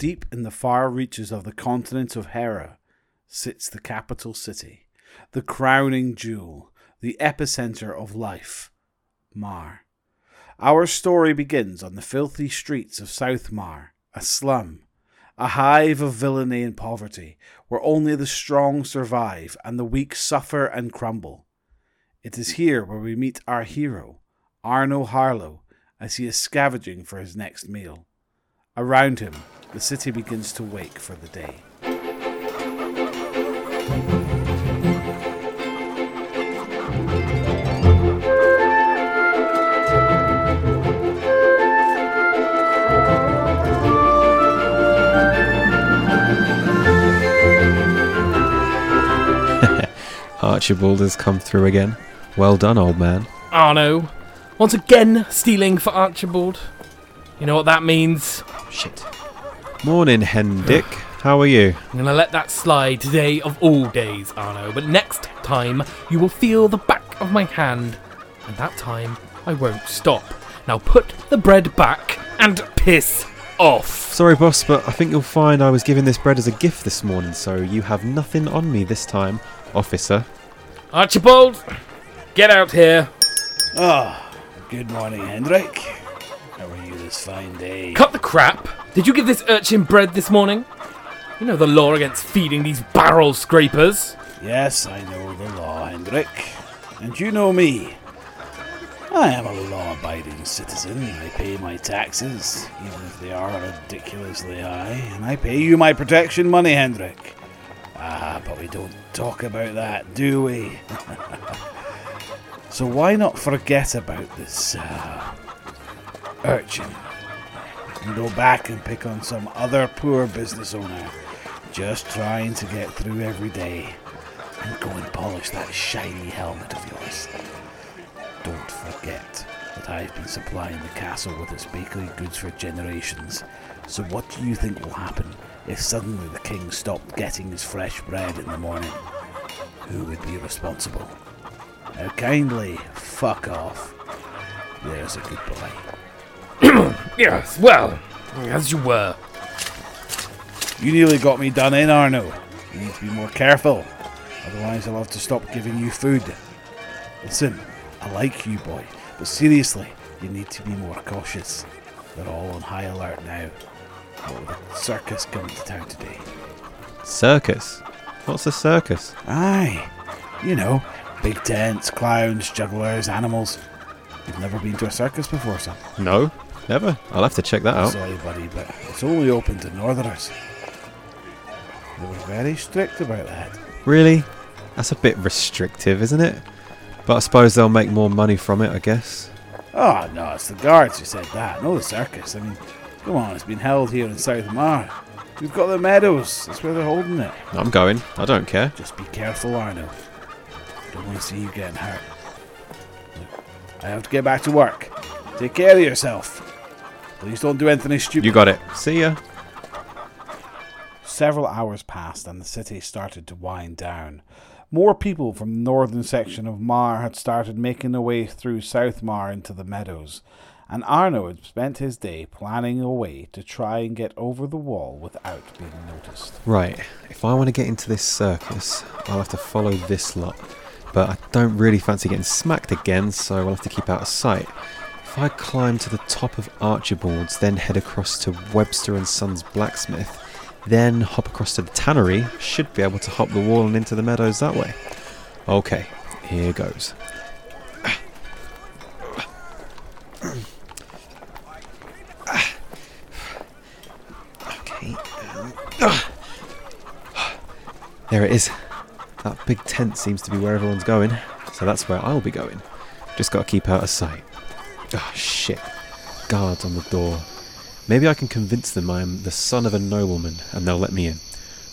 deep in the far reaches of the continent of Hera, sits the capital city, the crowning jewel, the epicenter of life, Mar. Our story begins on the filthy streets of South Mar, a slum, a hive of villainy and poverty, where only the strong survive and the weak suffer and crumble. It is here where we meet our hero, Arno Harlow, as he is scavenging for his next meal. Around him, the city begins to wake for the day. Archibald has come through again. Well done, old man. Arno, once again stealing for Archibald. You know what that means? Shit. Morning, Hendrik. How are you? I'm gonna let that slide today of all days, Arno, but next time you will feel the back of my hand, and that time I won't stop. Now put the bread back and piss off. Sorry, boss, but I think you'll find I was given this bread as a gift this morning, so you have nothing on me this time, officer. Archibald, get out here. Ah, good morning, Hendrik. This fine day? Cut the crap. Did you give this urchin bread this morning? You know the law against feeding these barrel scrapers. Yes, I know the law, Hendrik. And you know me. I am a law abiding citizen. I pay my taxes, even if they are ridiculously high, and I pay you my protection money, Hendrik. Ah, but we don't talk about that, do we? so why not forget about this uh, urchin and go back and pick on some other poor business owner just trying to get through every day and go and polish that shiny helmet of yours. Don't forget that I've been supplying the castle with its bakery goods for generations. So what do you think will happen if suddenly the king stopped getting his fresh bread in the morning? Who would be responsible? Now kindly fuck off. There's a good boy. Yes, well, as you were. You nearly got me done in, Arno. You need to be more careful. Otherwise, I'll have to stop giving you food. Listen, I like you, boy, but seriously, you need to be more cautious. They're all on high alert now. What with the circus coming to town today. Circus? What's a circus? Aye, you know, big tents, clowns, jugglers, animals. You've never been to a circus before, son. No, never. I'll have to check that out. Sorry, buddy, but it's only open to northerners. They were very strict about that. Really? That's a bit restrictive, isn't it? But I suppose they'll make more money from it, I guess. Oh, no, it's the guards who said that, no the circus. I mean, come on, it's been held here in South Mar. We've got the meadows, that's where they're holding it. I'm going. I don't care. Just be careful, Arno. Don't want to see you getting hurt. Look, I have to get back to work. Take care of yourself. Please don't do anything stupid. You got it. See ya. Several hours passed and the city started to wind down. More people from the northern section of Mar had started making their way through South Mar into the meadows, and Arno had spent his day planning a way to try and get over the wall without being noticed. Right. If I want to get into this circus, I'll have to follow this lot. But I don't really fancy getting smacked again, so I'll have to keep out of sight. If I climb to the top of Archibald's, then head across to Webster and Sons Blacksmith, then hop across to the tannery, should be able to hop the wall and into the meadows that way. Okay, here goes. Okay. um, There it is. That big tent seems to be where everyone's going, so that's where I'll be going. Just gotta keep out of sight. Oh shit. Guards on the door. Maybe I can convince them I am the son of a nobleman and they'll let me in.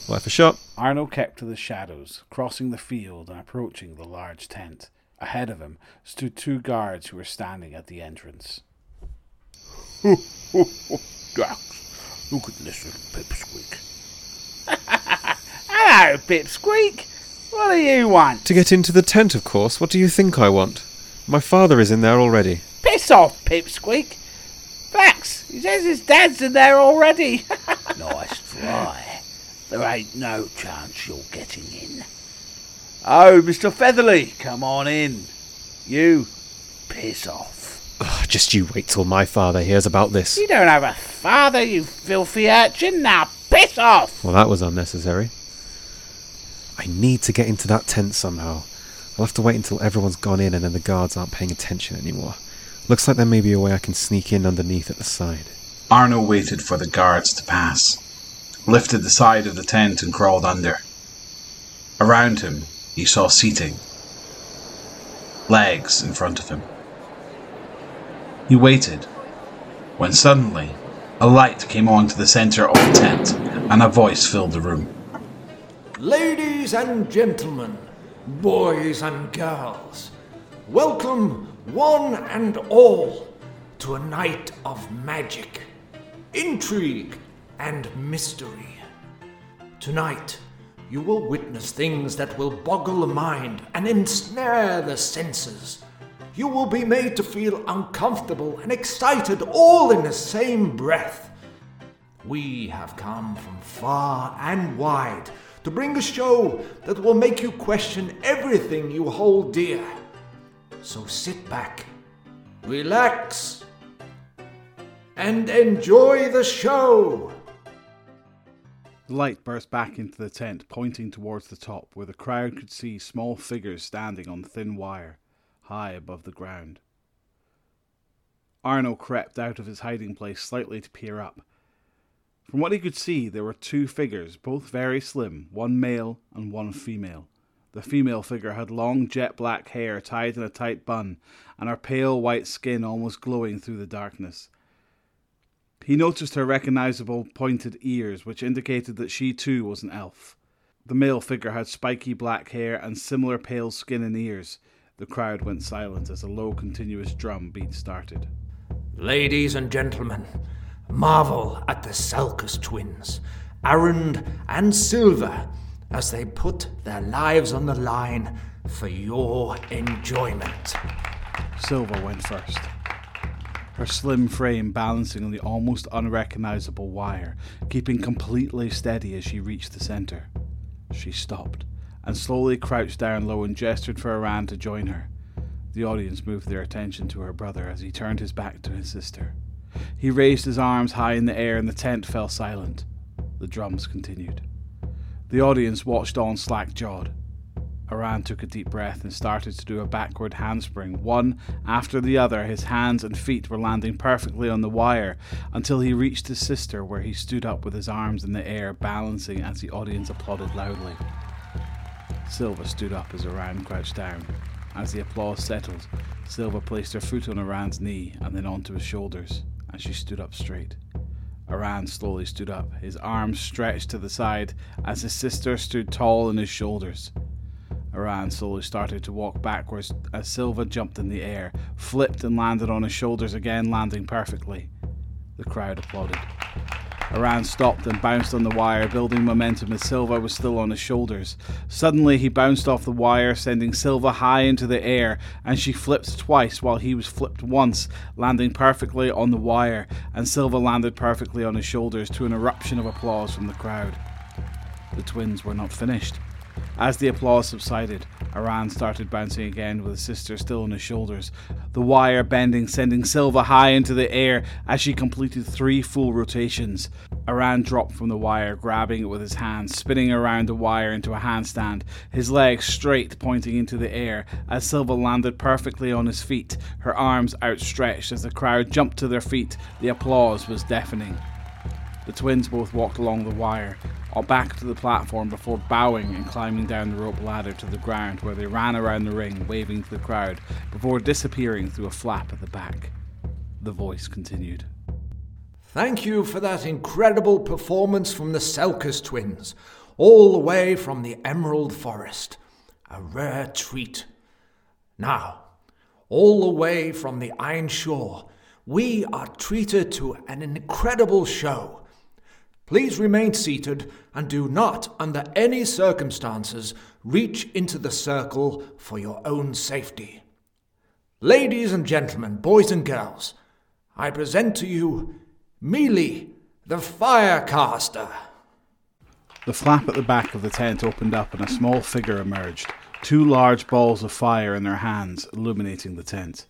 Worth a shot. Arno kept to the shadows, crossing the field and approaching the large tent. Ahead of him stood two guards who were standing at the entrance. Drax, look at this little pipsqueak. Hello, pipsqueak. What do you want? To get into the tent, of course. What do you think I want? My father is in there already. Piss off, pipsqueak. Drax, he says his dad's in there already. nice try. There ain't no chance you're getting in. Oh, Mr. Featherly, come on in. You, piss off. Ugh, just you wait till my father hears about this. You don't have a father, you filthy urchin. Now piss off. Well, that was unnecessary. I need to get into that tent somehow. I'll have to wait until everyone's gone in and then the guards aren't paying attention anymore. Looks like there may be a way I can sneak in underneath at the side. Arno waited for the guards to pass, lifted the side of the tent and crawled under. Around him, he saw seating, legs in front of him. He waited, when suddenly a light came on to the center of the tent and a voice filled the room. Ladies and gentlemen, boys and girls, welcome one and all to a night of magic, intrigue, and mystery. Tonight, you will witness things that will boggle the mind and ensnare the senses. You will be made to feel uncomfortable and excited all in the same breath. We have come from far and wide to bring a show that will make you question everything you hold dear. So sit back, relax, and enjoy the show. The light burst back into the tent, pointing towards the top, where the crowd could see small figures standing on thin wire, high above the ground. Arno crept out of his hiding place slightly to peer up. From what he could see, there were two figures, both very slim, one male and one female. The female figure had long jet black hair tied in a tight bun, and her pale white skin almost glowing through the darkness. He noticed her recognizable pointed ears, which indicated that she too was an elf. The male figure had spiky black hair and similar pale skin and ears. The crowd went silent as a low, continuous drum beat started. Ladies and gentlemen, marvel at the Selkus twins, Arund and Silva, as they put their lives on the line for your enjoyment. Silva went first, her slim frame balancing on the almost unrecognizable wire, keeping completely steady as she reached the center. She stopped and slowly crouched down low and gestured for Aran to join her. The audience moved their attention to her brother as he turned his back to his sister. He raised his arms high in the air and the tent fell silent. The drums continued. The audience watched on slack jawed. Aran took a deep breath and started to do a backward handspring. One after the other, his hands and feet were landing perfectly on the wire until he reached his sister, where he stood up with his arms in the air, balancing as the audience applauded loudly. Silva stood up as Aran crouched down. As the applause settled, Silva placed her foot on Aran's knee and then onto his shoulders, and she stood up straight. Aran slowly stood up, his arms stretched to the side as his sister stood tall on his shoulders. Aran slowly started to walk backwards as Silva jumped in the air, flipped and landed on his shoulders again, landing perfectly. The crowd applauded. Aran stopped and bounced on the wire, building momentum as Silva was still on his shoulders. Suddenly, he bounced off the wire, sending Silva high into the air, and she flipped twice while he was flipped once, landing perfectly on the wire, and Silva landed perfectly on his shoulders to an eruption of applause from the crowd. The twins were not finished. As the applause subsided, Aran started bouncing again with his sister still on his shoulders, the wire bending, sending Silva high into the air as she completed three full rotations. Aran dropped from the wire, grabbing it with his hands, spinning around the wire into a handstand, his legs straight pointing into the air as Silva landed perfectly on his feet, her arms outstretched as the crowd jumped to their feet. The applause was deafening. The twins both walked along the wire, or back to the platform before bowing and climbing down the rope ladder to the ground where they ran around the ring, waving to the crowd, before disappearing through a flap at the back. The voice continued. Thank you for that incredible performance from the Selkus twins, all the way from the Emerald Forest. A rare treat. Now, all the way from the Iron Shore, we are treated to an incredible show. Please remain seated and do not, under any circumstances, reach into the circle for your own safety. Ladies and gentlemen, boys and girls, I present to you Mealy, the Firecaster. The flap at the back of the tent opened up and a small figure emerged, two large balls of fire in their hands, illuminating the tent.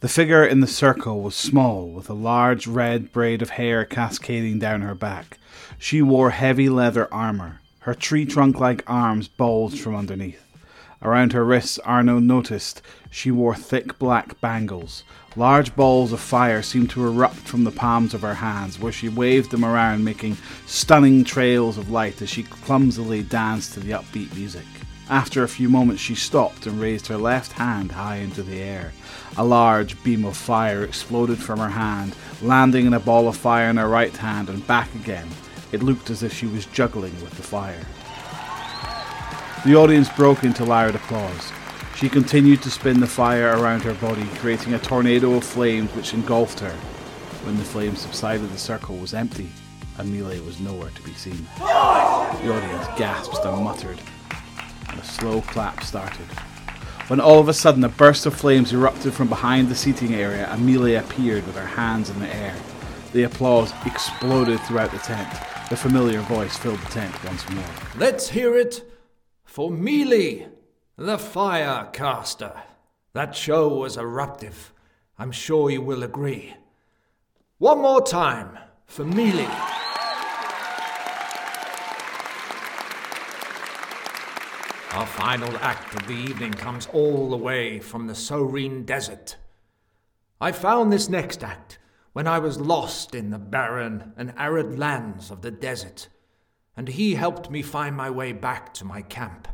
The figure in the circle was small, with a large red braid of hair cascading down her back. She wore heavy leather armor. Her tree trunk like arms bulged from underneath. Around her wrists, Arno noticed she wore thick black bangles. Large balls of fire seemed to erupt from the palms of her hands, where she waved them around, making stunning trails of light as she clumsily danced to the upbeat music. After a few moments, she stopped and raised her left hand high into the air. A large beam of fire exploded from her hand, landing in a ball of fire in her right hand and back again. It looked as if she was juggling with the fire. The audience broke into loud applause. She continued to spin the fire around her body, creating a tornado of flames which engulfed her. When the flames subsided, the circle was empty. and Amelia was nowhere to be seen. The audience gasped and muttered, a slow clap started. When all of a sudden a burst of flames erupted from behind the seating area, Amelia appeared with her hands in the air. The applause exploded throughout the tent. The familiar voice filled the tent once more. Let's hear it for Mealy, the fire caster. That show was eruptive. I'm sure you will agree. One more time for Mealy. Our final act of the evening comes all the way from the Soreen Desert. I found this next act when I was lost in the barren and arid lands of the desert, and he helped me find my way back to my camp.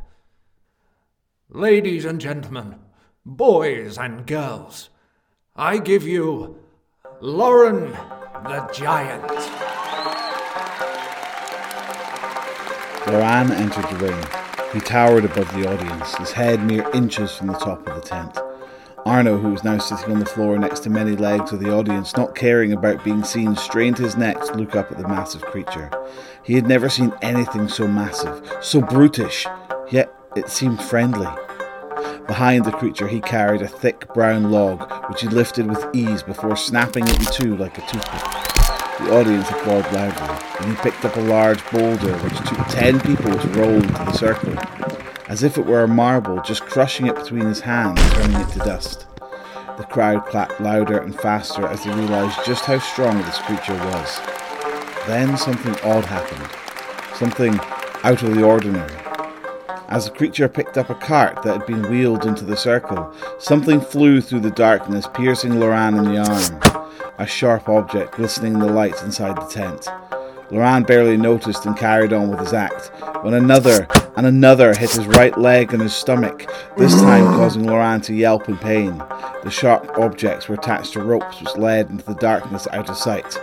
Ladies and gentlemen, boys and girls, I give you Loran the Giant. Loran entered the ring. He towered above the audience, his head mere inches from the top of the tent. Arno, who was now sitting on the floor next to many legs of the audience, not caring about being seen, strained his neck to look up at the massive creature. He had never seen anything so massive, so brutish, yet it seemed friendly. Behind the creature, he carried a thick brown log, which he lifted with ease before snapping it in two like a toothpick. The audience applauded loudly, and he picked up a large boulder which took ten people to roll into the circle, as if it were a marble, just crushing it between his hands, turning it to dust. The crowd clapped louder and faster as they realised just how strong this creature was. Then something odd happened, something out of the ordinary. As the creature picked up a cart that had been wheeled into the circle, something flew through the darkness, piercing Loran in the arm a sharp object glistening in the light inside the tent. Loran barely noticed and carried on with his act, when another and another hit his right leg and his stomach, this time causing Loran to yelp in pain. The sharp objects were attached to ropes which led into the darkness out of sight.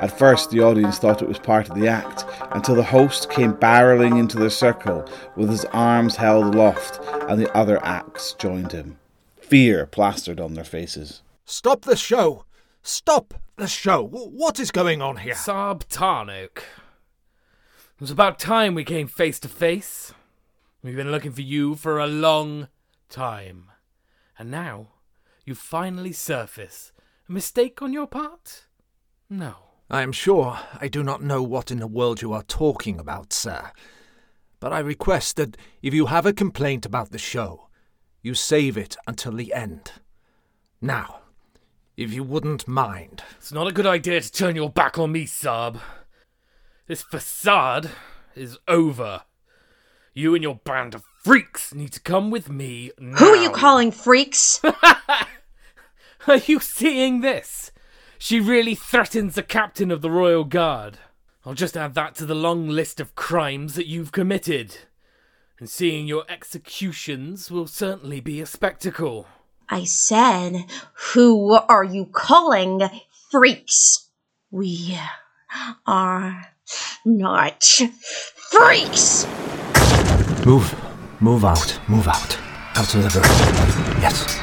At first, the audience thought it was part of the act, until the host came barreling into the circle with his arms held aloft, and the other acts joined him. Fear plastered on their faces. Stop the show! Stop the show! What is going on here? Sab Tarnok. It was about time we came face to face. We've been looking for you for a long time. And now, you finally surface. A mistake on your part? No. I am sure I do not know what in the world you are talking about, sir. But I request that if you have a complaint about the show, you save it until the end. Now, if you wouldn't mind. It's not a good idea to turn your back on me, Sab. This facade is over. You and your band of freaks need to come with me now. Who are you calling freaks? Are you seeing this? She really threatens the captain of the Royal Guard. I'll just add that to the long list of crimes that you've committed. And seeing your executions will certainly be a spectacle. I said, who are you calling freaks? We are not freaks! Move. Move out. Move out. Out of the room. Yes.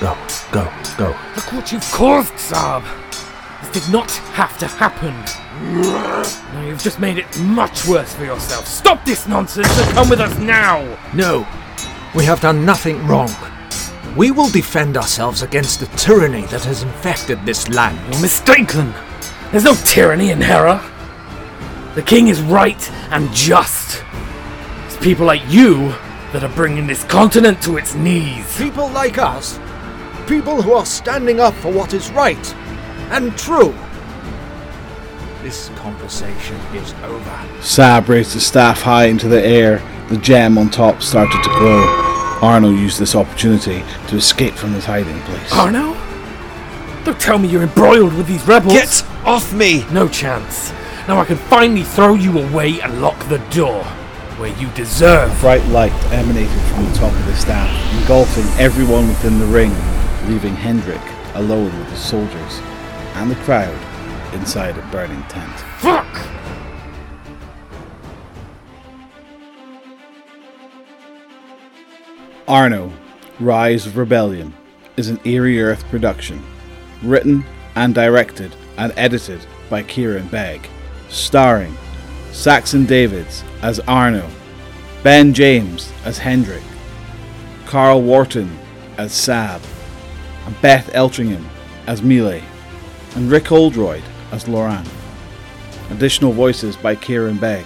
Go. Go. Go. Look what you've caused, Sab! This did not have to happen. Now you've just made it much worse for yourself. Stop this nonsense and come with us now! No. We have done nothing wrong. We will defend ourselves against the tyranny that has infected this land. You're mistaken! There's no tyranny in Hera. The king is right and just. It's people like you that are bringing this continent to its knees. People like us. People who are standing up for what is right and true. This conversation is over. Sab raised his staff high into the air. The gem on top started to glow. Arno used this opportunity to escape from his hiding place. Arno? Don't tell me you're embroiled with these rebels. Get off me! No chance. Now I can finally throw you away and lock the door where you deserve. Bright light emanated from the top of the staff, engulfing everyone within the ring, leaving Hendrik alone with his soldiers and the crowd inside a burning tent. Fuck! Arno, Rise of Rebellion, is an Eerie Earth production, written and directed and edited by Kieran Begg, starring Saxon Davids as Arno, Ben James as Hendrik, Carl Wharton as Sab, and Beth Eltringham as Melee, and Rick Oldroyd as Loran. Additional voices by Kieran Begg.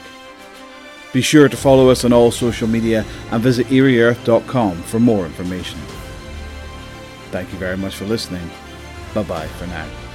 Be sure to follow us on all social media and visit eerieearth.com for more information. Thank you very much for listening. Bye bye for now.